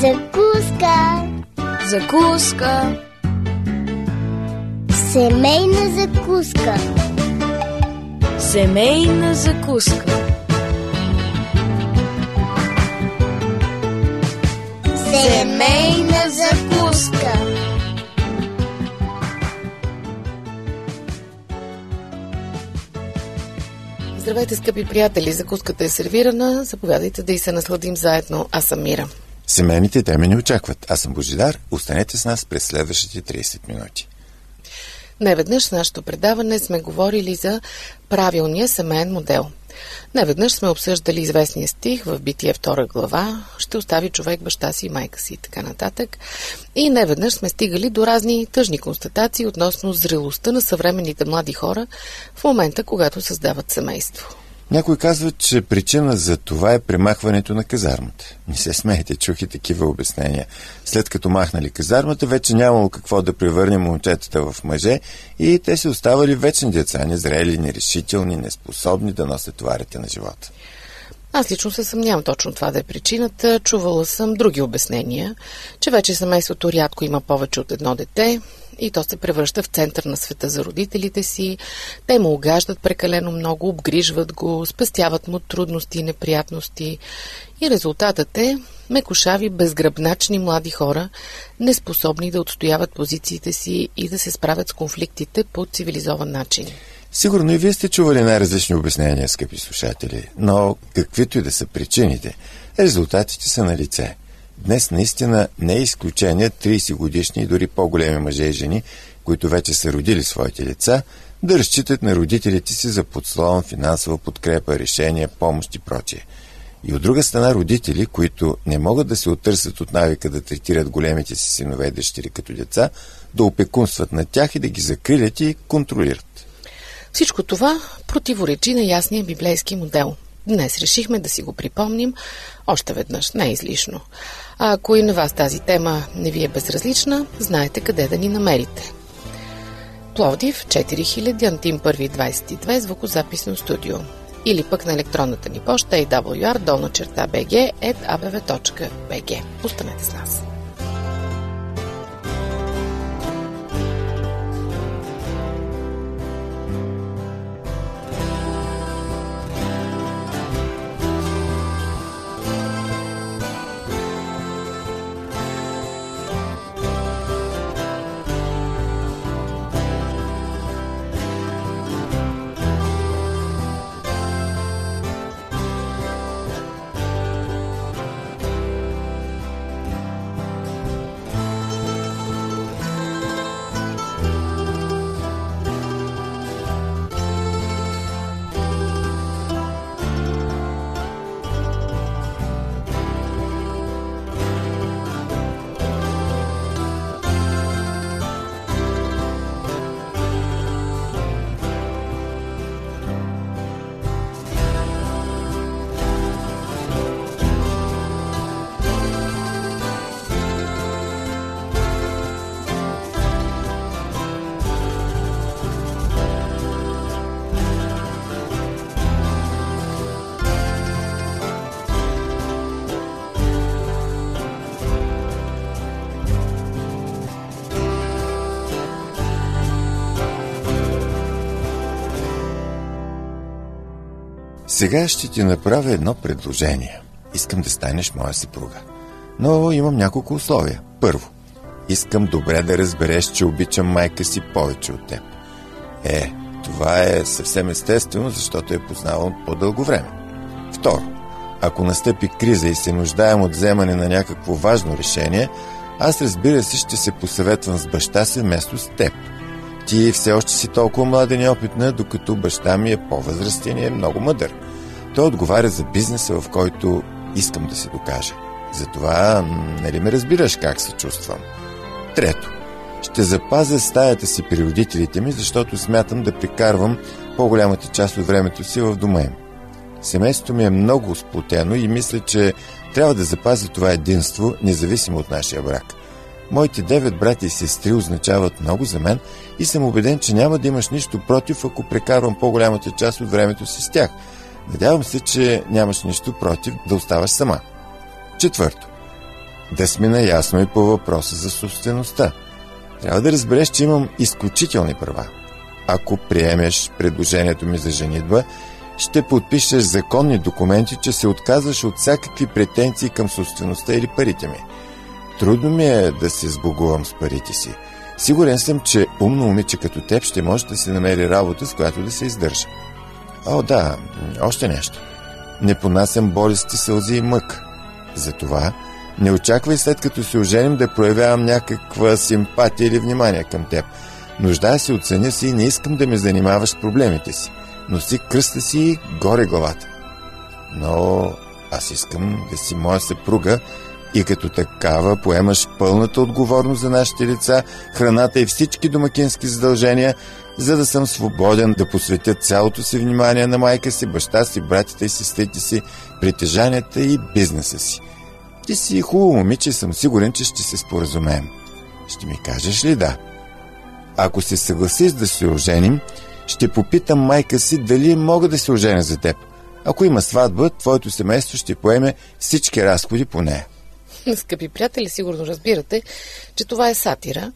Закуска. Закуска. Семейна закуска. Семейна закуска. Семейна закуска. Здравейте, скъпи приятели! Закуската е сервирана. Заповядайте да и се насладим заедно. Аз съм Мира. Семейните теми ни очакват. Аз съм Божидар. Останете с нас през следващите 30 минути. Неведнъж в нашето предаване сме говорили за правилния семейен модел. Неведнъж сме обсъждали известния стих в Битие втора глава «Ще остави човек баща си и майка си» и така нататък. И неведнъж сме стигали до разни тъжни констатации относно зрелостта на съвременните млади хора в момента, когато създават семейство. Някой казва, че причина за това е премахването на казармата. Не се смейте, чух и такива обяснения. След като махнали казармата, вече нямало какво да превърне момчетата в мъже и те се оставали вечни деца, незрели, нерешителни, неспособни да носят товарите на живота. Аз лично се съмнявам точно това да е причината. Чувала съм други обяснения, че вече семейството рядко има повече от едно дете и то се превръща в център на света за родителите си. Те му огаждат прекалено много, обгрижват го, спестяват му трудности и неприятности. И резултатът е мекошави, безгръбначни млади хора, неспособни да отстояват позициите си и да се справят с конфликтите по цивилизован начин. Сигурно и вие сте чували най-различни обяснения, скъпи слушатели, но каквито и да са причините, резултатите са на лице. Днес наистина не е изключение 30 годишни и дори по-големи мъже и жени, които вече са родили своите деца, да разчитат на родителите си за подслон, финансова подкрепа, решения, помощ и прочие. И от друга страна родители, които не могат да се оттърсят от навика да третират големите си синове и дъщери като деца, да опекунстват на тях и да ги закрилят и контролират. Всичко това противоречи на ясния библейски модел. Днес решихме да си го припомним още веднъж, не излишно. А ако и на вас тази тема не ви е безразлична, знаете къде да ни намерите. Пловдив 4000 Антим 1 22 звукозаписно студио или пък на електронната ни поща awr долна черта bg abv.bg. Останете с нас. Сега ще ти направя едно предложение. Искам да станеш моя съпруга. Но имам няколко условия. Първо, искам добре да разбереш, че обичам майка си повече от теб. Е, това е съвсем естествено, защото е познавам по-дълго време. Второ, ако настъпи криза и се нуждаем от вземане на някакво важно решение, аз разбира се ще се посъветвам с баща си вместо с теб. Ти все още си толкова млада и неопитна, докато баща ми е по-възрастен и е много мъдър. Той отговаря за бизнеса, в който искам да се докажа. Затова, нали ме разбираш как се чувствам? Трето. Ще запазя стаята си при родителите ми, защото смятам да прикарвам по-голямата част от времето си в дома им. Семейството ми е много сплотено и мисля, че трябва да запазя това единство, независимо от нашия брак. Моите девет брати и сестри означават много за мен и съм убеден, че няма да имаш нищо против, ако прекарвам по-голямата част от времето си с тях – Надявам се, че нямаш нищо против да оставаш сама. Четвърто. да сме наясно и по въпроса за собствеността. Трябва да разбереш, че имам изключителни права. Ако приемеш предложението ми за женитба, ще подпишеш законни документи, че се отказваш от всякакви претенции към собствеността или парите ми. Трудно ми е да се сбогувам с парите си. Сигурен съм, че умно момиче като теб ще може да се намери работа, с която да се издържа. О, да, още нещо. Не понасям болести, сълзи и мък. Затова не очаквай след като се оженим да проявявам някаква симпатия или внимание към теб. Нуждая се оценя си и не искам да ме занимаваш с проблемите си. Носи кръста си горе главата. Но аз искам да си моя съпруга и като такава поемаш пълната отговорност за нашите лица, храната и всички домакински задължения, за да съм свободен да посветя цялото си внимание на майка си, баща си, братите и сестрите си, притежанията и бизнеса си. Ти си хубаво момиче съм сигурен, че ще се споразумеем. Ще ми кажеш ли да? Ако се съгласиш да се оженим, ще попитам майка си дали мога да се оженя за теб. Ако има сватба, твоето семейство ще поеме всички разходи по нея. Скъпи приятели, сигурно разбирате, че това е сатира,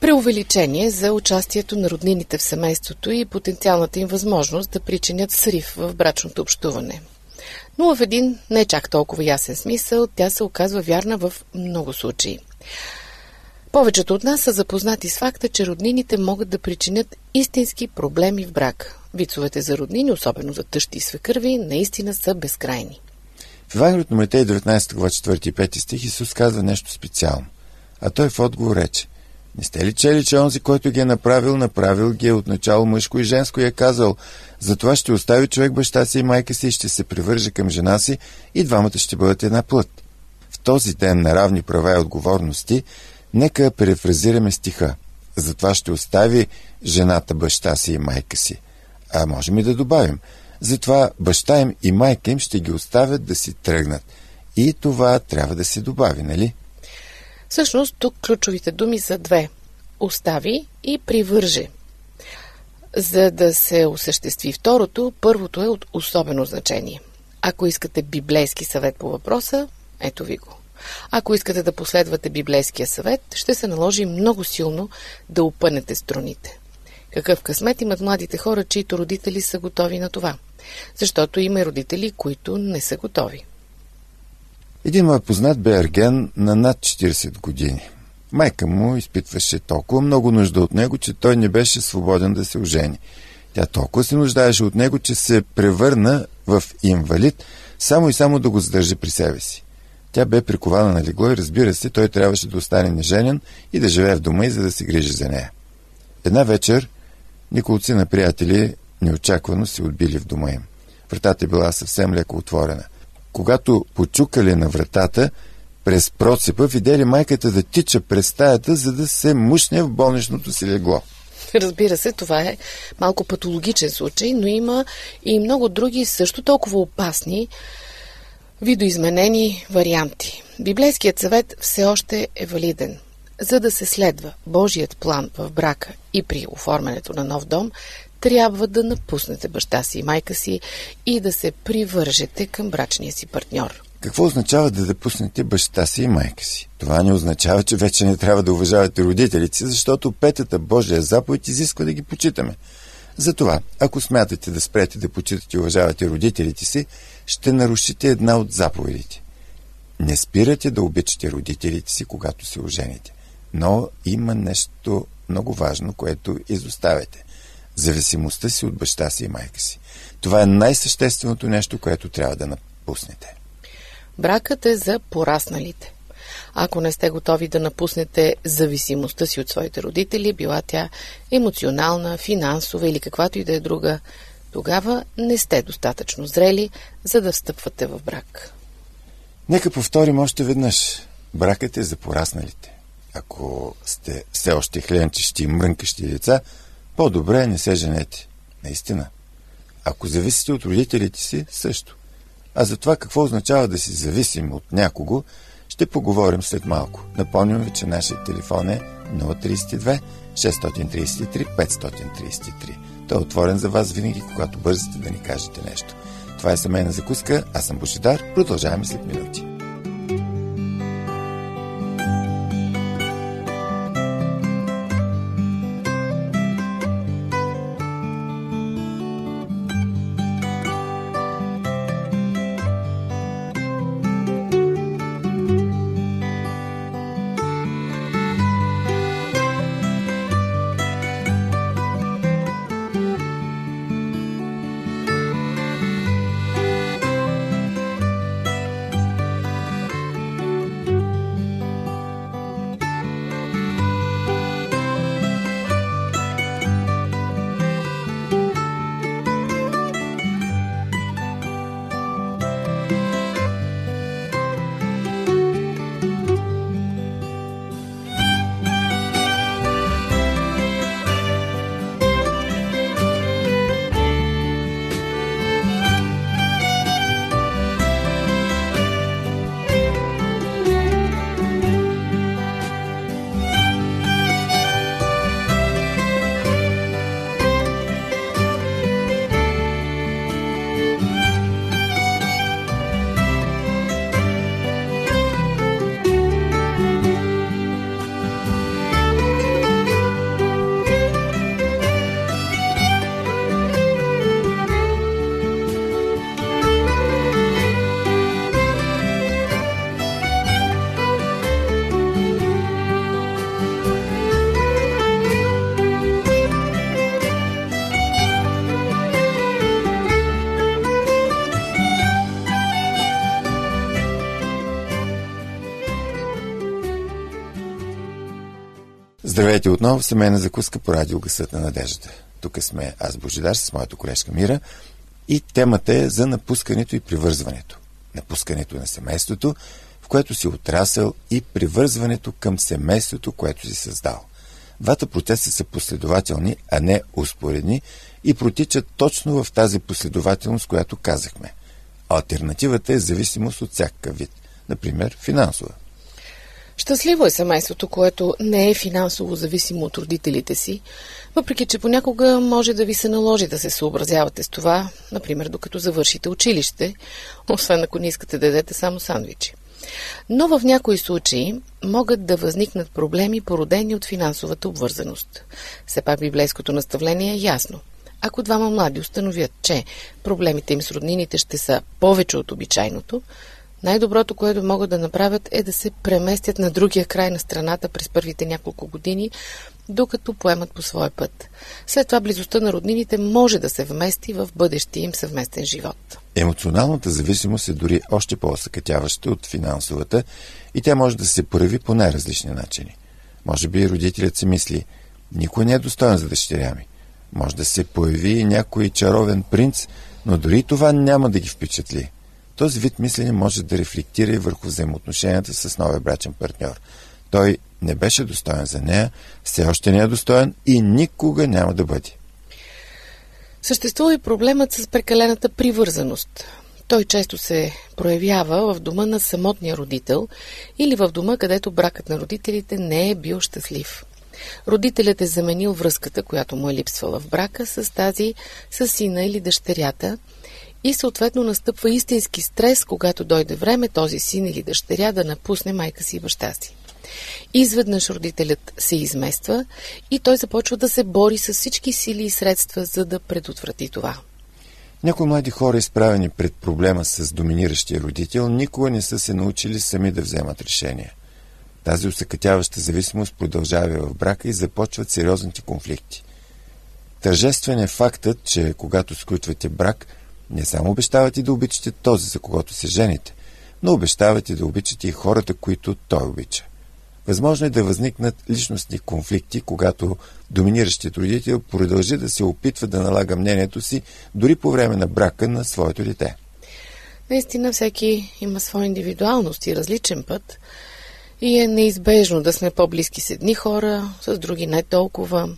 преувеличение за участието на роднините в семейството и потенциалната им възможност да причинят срив в брачното общуване. Но в един не чак толкова ясен смисъл, тя се оказва вярна в много случаи. Повечето от нас са запознати с факта, че роднините могат да причинят истински проблеми в брак. Вицовете за роднини, особено за тъщи и свекърви, наистина са безкрайни. В Евангелието на Матей 19 глава 4 и 5 стих Исус казва нещо специално. А той в отговор рече не сте ли чели, че онзи, който ги е направил, направил ги е отначало мъжко и женско и е казал, затова ще остави човек баща си и майка си и ще се привърже към жена си и двамата ще бъдат една плът. В този ден на равни права и отговорности, нека перефразираме стиха. Затова ще остави жената баща си и майка си. А можем и да добавим. Затова баща им и майка им ще ги оставят да си тръгнат. И това трябва да се добави, нали? Всъщност тук ключовите думи са две – остави и привърже. За да се осъществи второто, първото е от особено значение. Ако искате библейски съвет по въпроса, ето ви го. Ако искате да последвате библейския съвет, ще се наложи много силно да опънете струните. Какъв късмет имат младите хора, чието родители са готови на това? Защото има и родители, които не са готови. Един мой познат бе ерген на над 40 години. Майка му изпитваше толкова много нужда от него, че той не беше свободен да се ожени. Тя толкова се нуждаеше от него, че се превърна в инвалид, само и само да го задържи при себе си. Тя бе прикована на легло и разбира се, той трябваше да остане неженен и да живее в дома и за да се грижи за нея. Една вечер николци на приятели неочаквано се отбили в дома им. Вратата е била съвсем леко отворена. Когато почукали на вратата, през процепа видели майката да тича през стаята, за да се мушне в болничното си легло. Разбира се, това е малко патологичен случай, но има и много други също толкова опасни видоизменени варианти. Библейският съвет все още е валиден. За да се следва Божият план в брака и при оформянето на нов дом, трябва да напуснете баща си и майка си и да се привържете към брачния си партньор. Какво означава да допуснете баща си и майка си? Това не означава, че вече не трябва да уважавате родителите си, защото петата Божия заповед изисква да ги почитаме. Затова, ако смятате да спрете да почитате и уважавате родителите си, ще нарушите една от заповедите. Не спирате да обичате родителите си, когато се ожените. Но има нещо много важно, което изоставяте зависимостта си от баща си и майка си. Това е най-същественото нещо, което трябва да напуснете. Бракът е за порасналите. Ако не сте готови да напуснете зависимостта си от своите родители, била тя емоционална, финансова или каквато и да е друга, тогава не сте достатъчно зрели, за да встъпвате в брак. Нека повторим още веднъж. Бракът е за порасналите. Ако сте все още хленчещи и мрънкащи деца, по-добре не се женете. Наистина. Ако зависите от родителите си, също. А за това какво означава да си зависим от някого, ще поговорим след малко. Напомням ви, че нашия телефон е 032 633 533. Той е отворен за вас винаги, когато бързате да ни кажете нещо. Това е семейна закуска, аз съм Божидар, продължаваме след минути. Здравейте отново в семейна закуска по радио Гъсът на надеждата. Тук сме аз Божидар с моята колежка Мира и темата е за напускането и привързването. Напускането на семейството, в което си отрасъл и привързването към семейството, което си създал. Двата процеса са последователни, а не успоредни и протичат точно в тази последователност, която казахме. Альтернативата е зависимост от всякакъв вид, например финансова. Щастливо е семейството, което не е финансово зависимо от родителите си, въпреки че понякога може да ви се наложи да се съобразявате с това, например докато завършите училище, освен ако не искате да дадете само сандвичи. Но в някои случаи могат да възникнат проблеми, породени от финансовата обвързаност. Все пак библейското наставление е ясно. Ако двама млади установят, че проблемите им с роднините ще са повече от обичайното, най-доброто, което могат да направят е да се преместят на другия край на страната през първите няколко години, докато поемат по своя път. След това близостта на роднините може да се вмести в бъдещия им съвместен живот. Емоционалната зависимост е дори още по-осъкътяваща от финансовата и тя може да се прояви по най-различни начини. Може би родителят си мисли, никой не е достоен за дъщеря ми. Може да се появи някой чаровен принц, но дори това няма да ги впечатли. Този вид мислене може да рефлектира и върху взаимоотношенията с новия брачен партньор. Той не беше достоен за нея, все още не е достоен и никога няма да бъде. Съществува и проблемът с прекалената привързаност. Той често се проявява в дома на самотния родител или в дома, където бракът на родителите не е бил щастлив. Родителят е заменил връзката, която му е липсвала в брака, с тази с сина или дъщерята и съответно настъпва истински стрес, когато дойде време този син или дъщеря да напусне майка си и баща си. Изведнъж родителят се измества и той започва да се бори с всички сили и средства, за да предотврати това. Някои млади хора, изправени пред проблема с доминиращия родител, никога не са се научили сами да вземат решения. Тази усъкътяваща зависимост продължава в брака и започват сериозните конфликти. Тържествен е фактът, че когато сключвате брак, не само обещавате да обичате този, за когото се жените, но обещавате да обичате и хората, които той обича. Възможно е да възникнат личностни конфликти, когато доминиращият родител продължи да се опитва да налага мнението си дори по време на брака на своето дете. Наистина всеки има своя индивидуалност и различен път и е неизбежно да сме по-близки с едни хора, с други не толкова.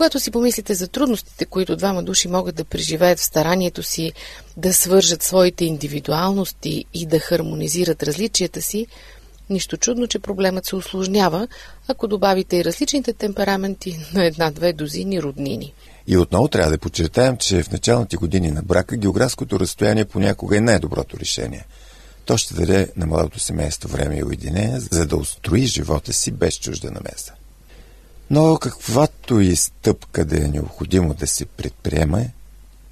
Когато си помислите за трудностите, които двама души могат да преживеят в старанието си да свържат своите индивидуалности и да хармонизират различията си, Нищо чудно, че проблемът се осложнява, ако добавите и различните темпераменти на една-две дозини роднини. И отново трябва да подчертаем, че в началните години на брака географското разстояние понякога е най-доброто решение. То ще даде на младото семейство време и уединение, за да устрои живота си без чужда намеса. Но каквато и стъпка да е необходимо да се предприема,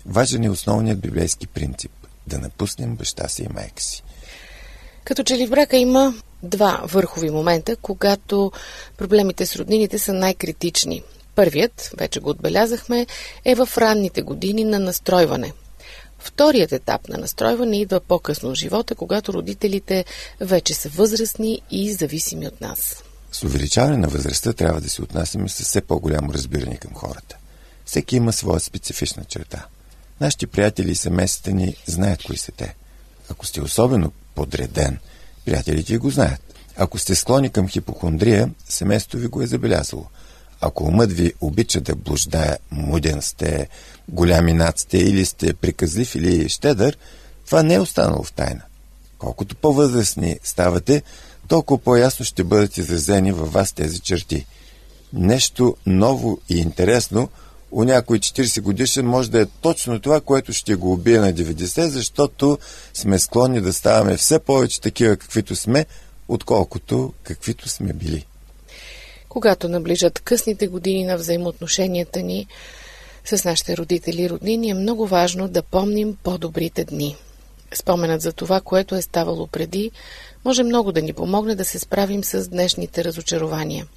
важен е основният библейски принцип – да напуснем баща си и майка си. Като че ли в брака има два върхови момента, когато проблемите с роднините са най-критични. Първият, вече го отбелязахме, е в ранните години на настройване. Вторият етап на настройване идва по-късно в живота, когато родителите вече са възрастни и зависими от нас. С увеличаване на възрастта трябва да се отнасяме с все по-голямо разбиране към хората. Всеки има своя специфична черта. Нашите приятели и семействата ни знаят кои са те. Ако сте особено подреден – Приятелите го знаят. Ако сте склони към хипохондрия, семейството ви го е забелязало. Ако умът ви обича да блуждае, муден сте, голями над сте или сте приказлив или щедър, това не е останало в тайна. Колкото по-възрастни ставате, толкова по-ясно ще бъдат изразени във вас тези черти. Нещо ново и интересно у някой 40 годишен може да е точно това, което ще го убие на 90, защото сме склонни да ставаме все повече такива, каквито сме, отколкото каквито сме били. Когато наближат късните години на взаимоотношенията ни с нашите родители и роднини, е много важно да помним по-добрите дни. Споменът за това, което е ставало преди, може много да ни помогне да се справим с днешните разочарования –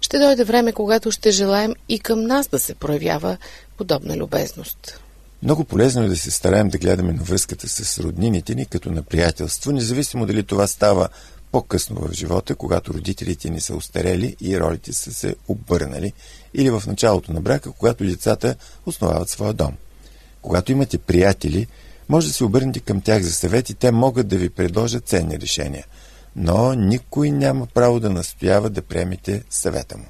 ще дойде време, когато ще желаем и към нас да се проявява подобна любезност. Много полезно е да се стараем да гледаме на връзката с роднините ни като на приятелство, независимо дали това става по-късно в живота, когато родителите ни са устарели и ролите са се обърнали, или в началото на брака, когато децата основават своя дом. Когато имате приятели, може да се обърнете към тях за съвет и те могат да ви предложат ценни решения. Но никой няма право да настоява да приемете съвета му.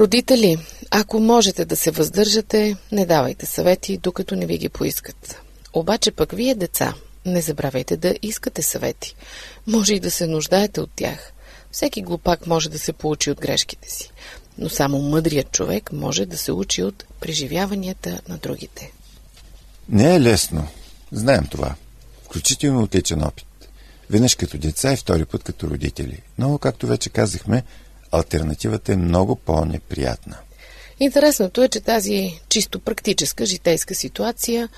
Родители, ако можете да се въздържате, не давайте съвети, докато не ви ги поискат. Обаче пък вие, деца, не забравяйте да искате съвети. Може и да се нуждаете от тях. Всеки глупак може да се получи от грешките си, но само мъдрият човек може да се учи от преживяванията на другите. Не е лесно. Знаем това. Включително от личен опит. Веднъж като деца и втори път като родители. Но, както вече казахме, альтернативата е много по-неприятна. Интересното е, че тази чисто практическа житейска ситуация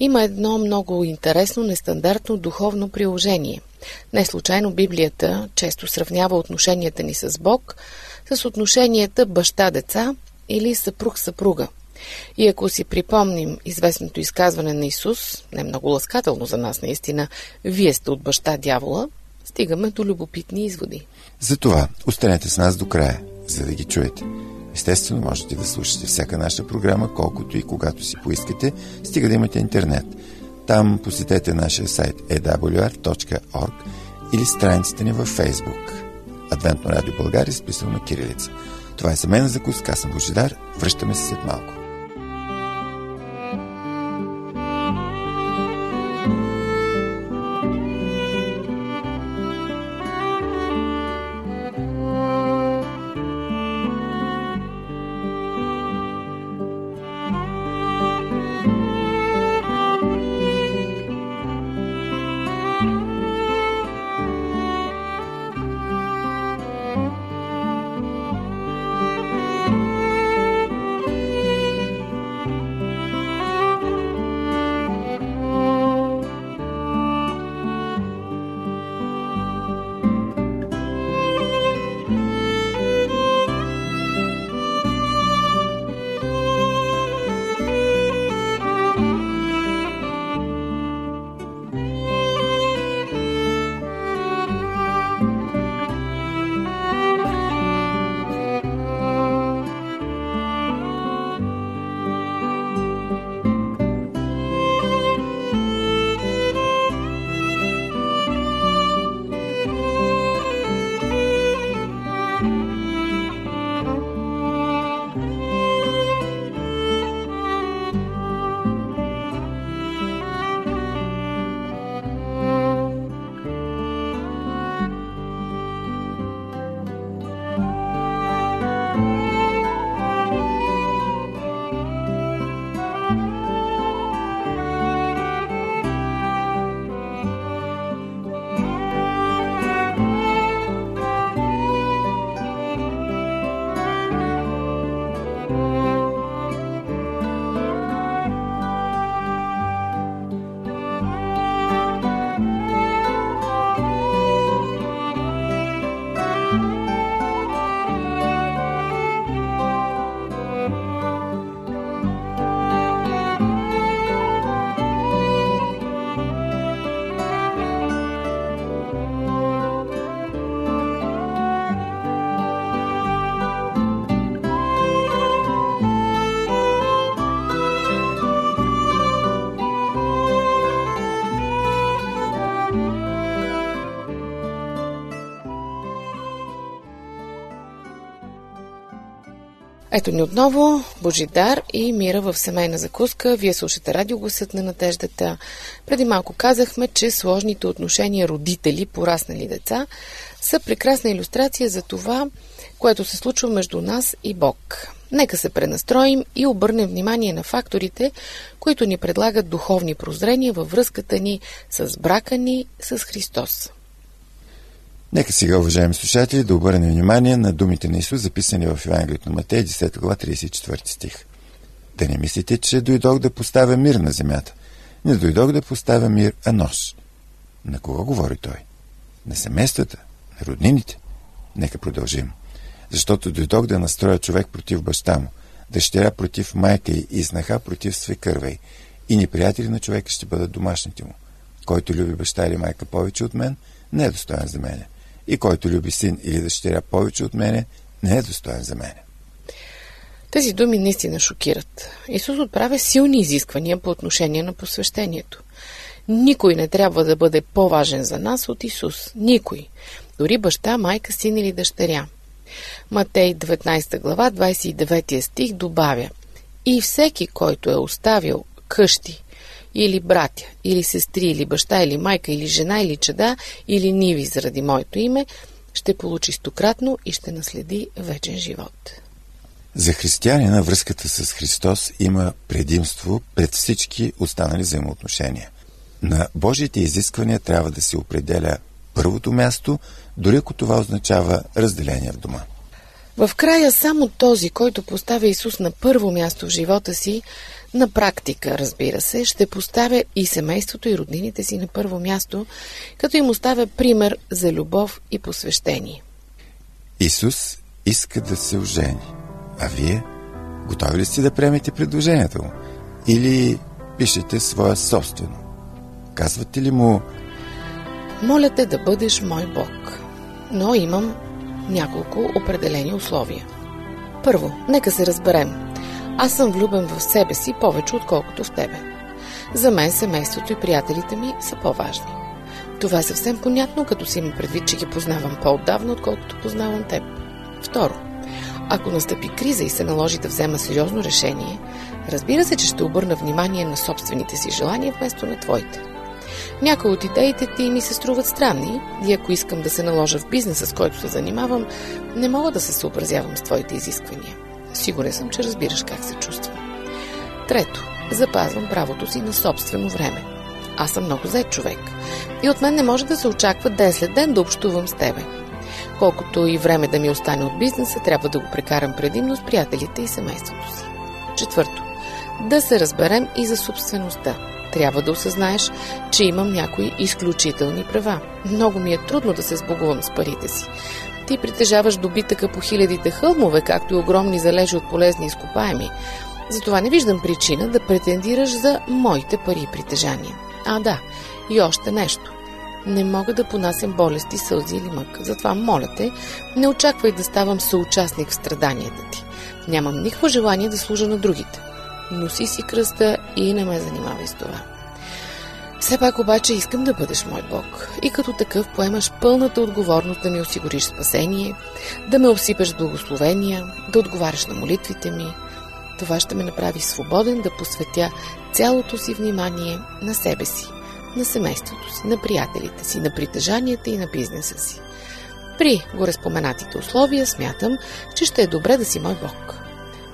има едно много интересно, нестандартно духовно приложение. Не случайно Библията често сравнява отношенията ни с Бог с отношенията баща-деца или съпруг-съпруга. И ако си припомним известното изказване на Исус, не много ласкателно за нас наистина, вие сте от баща дявола, стигаме до любопитни изводи. Затова останете с нас до края, за да ги чуете. Естествено, можете да слушате всяка наша програма, колкото и когато си поискате, стига да имате интернет. Там посетете нашия сайт awr.org или страницата ни във Facebook. Адвентно радио България, списал на Кирилица. Това е за мен закуска, аз съм Божидар. Връщаме се след малко. Ето ни отново Божидар и Мира в семейна закуска. Вие слушате радиогласът на надеждата. Преди малко казахме, че сложните отношения родители, пораснали деца, са прекрасна иллюстрация за това, което се случва между нас и Бог. Нека се пренастроим и обърнем внимание на факторите, които ни предлагат духовни прозрения във връзката ни с брака ни с Христос. Нека сега, уважаеми слушатели, да обърнем внимание на думите на Исус, записани в Евангелието на Матей, 10 глава, 34 стих. Да не мислите, че дойдох да поставя мир на земята. Не дойдох да поставя мир, а нож. На кого говори той? На семействата? На роднините? Нека продължим. Защото дойдох да настроя човек против баща му, дъщеря против майка и изнаха против свекърва И неприятели на човека ще бъдат домашните му. Който люби баща или майка повече от мен, не е достоен за мене И който люби син или дъщеря повече от мене, не е достоен за мене. Тези думи наистина шокират. Исус отправя силни изисквания по отношение на посвещението. Никой не трябва да бъде по-важен за нас от Исус. Никой. Дори баща, майка, син или дъщеря. Матей 19 глава, 29 стих добавя И всеки, който е оставил къщи, или братя, или сестри, или баща, или майка, или жена, или чеда, или ниви заради моето име, ще получи стократно и ще наследи вечен живот. За християнина връзката с Христос има предимство пред всички останали взаимоотношения. На Божите изисквания трябва да се определя първото място, дори ако това означава разделение в дома. В края само този, който поставя Исус на първо място в живота си, на практика, разбира се, ще поставя и семейството и роднините си на първо място, като им оставя пример за любов и посвещение. Исус иска да се ожени. А вие? Готови ли сте да приемете предложението му? Или пишете своя собствено? Казвате ли му Моля те да бъдеш мой Бог. Но имам няколко определени условия. Първо, нека се разберем. Аз съм влюбен в себе си повече, отколкото в тебе. За мен семейството и приятелите ми са по-важни. Това е съвсем понятно, като си има предвид, че ги познавам по-отдавна, отколкото познавам теб. Второ, ако настъпи криза и се наложи да взема сериозно решение, разбира се, че ще обърна внимание на собствените си желания вместо на твоите. Някои от идеите ти ми се струват странни и ако искам да се наложа в бизнеса, с който се занимавам, не мога да се съобразявам с твоите изисквания. Сигурен съм, че разбираш как се чувствам. Трето, запазвам правото си на собствено време. Аз съм много зает човек и от мен не може да се очаква ден след ден да общувам с тебе. Колкото и време да ми остане от бизнеса, трябва да го прекарам предимно с приятелите и семейството си. Четвърто, да се разберем и за собствеността. Трябва да осъзнаеш, че имам някои изключителни права. Много ми е трудно да се сбогувам с парите си. Ти притежаваш добитъка по хилядите хълмове, както и огромни залежи от полезни изкопаеми. Затова не виждам причина да претендираш за моите пари и притежания. А да, и още нещо. Не мога да понасям болести, сълзи или мък. Затова, моля те, не очаквай да ставам съучастник в страданията ти. Нямам никакво желание да служа на другите. Носи си кръста и не ме занимавай с това. Все пак обаче искам да бъдеш мой Бог и като такъв поемаш пълната отговорност да ми осигуриш спасение, да ме обсипеш благословения, да отговаряш на молитвите ми. Това ще ме направи свободен да посветя цялото си внимание на себе си, на семейството си, на приятелите си, на притежанията и на бизнеса си. При гореспоменатите условия смятам, че ще е добре да си мой Бог.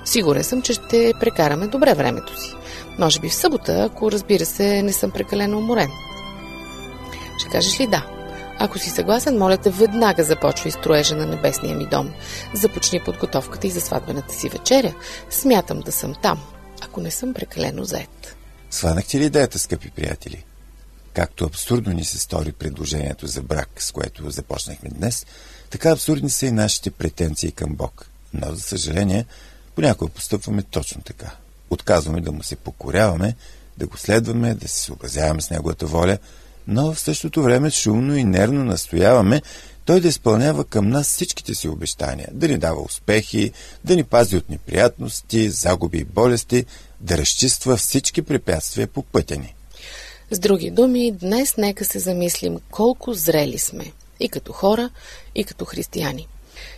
Сигурен съм, че ще прекараме добре времето си. Може би в събота, ако разбира се не съм прекалено уморен. Ще кажеш ли да? Ако си съгласен, моля те, веднага започва строежа на небесния ми дом. Започни подготовката и за сватбената си вечеря. Смятам да съм там, ако не съм прекалено заед. Сванахте ли идеята, скъпи приятели? Както абсурдно ни се стори предложението за брак, с което започнахме днес, така абсурдни са и нашите претенции към Бог. Но, за съжаление, понякога постъпваме точно така. Отказваме да му се покоряваме, да го следваме, да се съобразяваме с неговата воля, но в същото време шумно и нервно настояваме той да изпълнява към нас всичките си обещания, да ни дава успехи, да ни пази от неприятности, загуби и болести, да разчиства всички препятствия по пътя ни. С други думи, днес нека се замислим колко зрели сме и като хора, и като християни.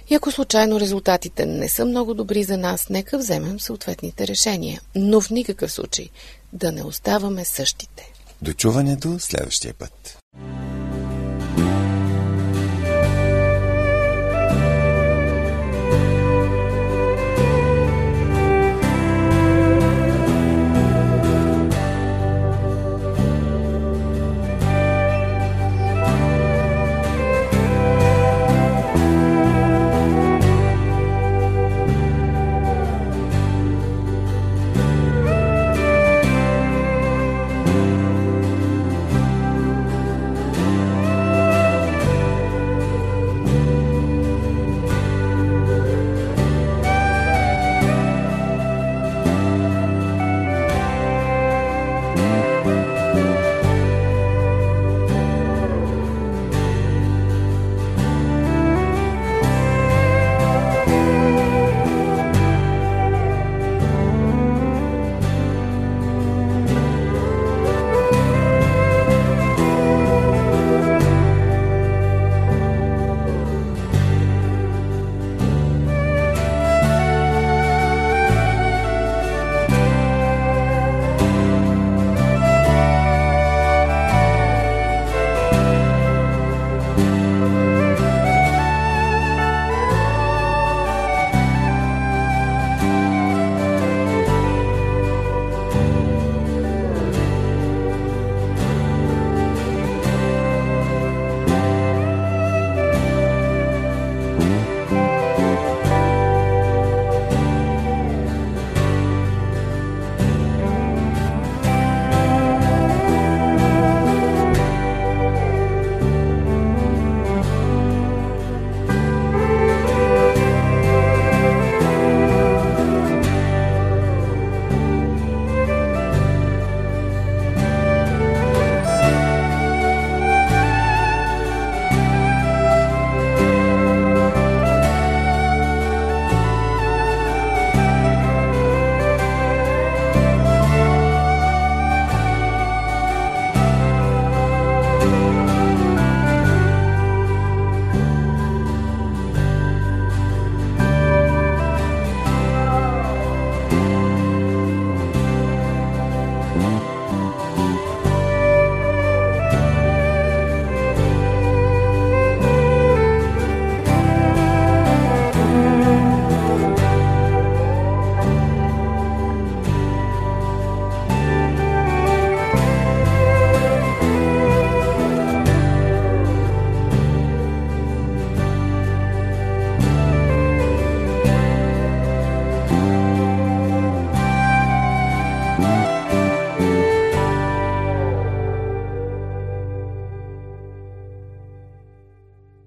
И ако случайно резултатите не са много добри за нас, нека вземем съответните решения. Но в никакъв случай да не оставаме същите. Дочуване до следващия път.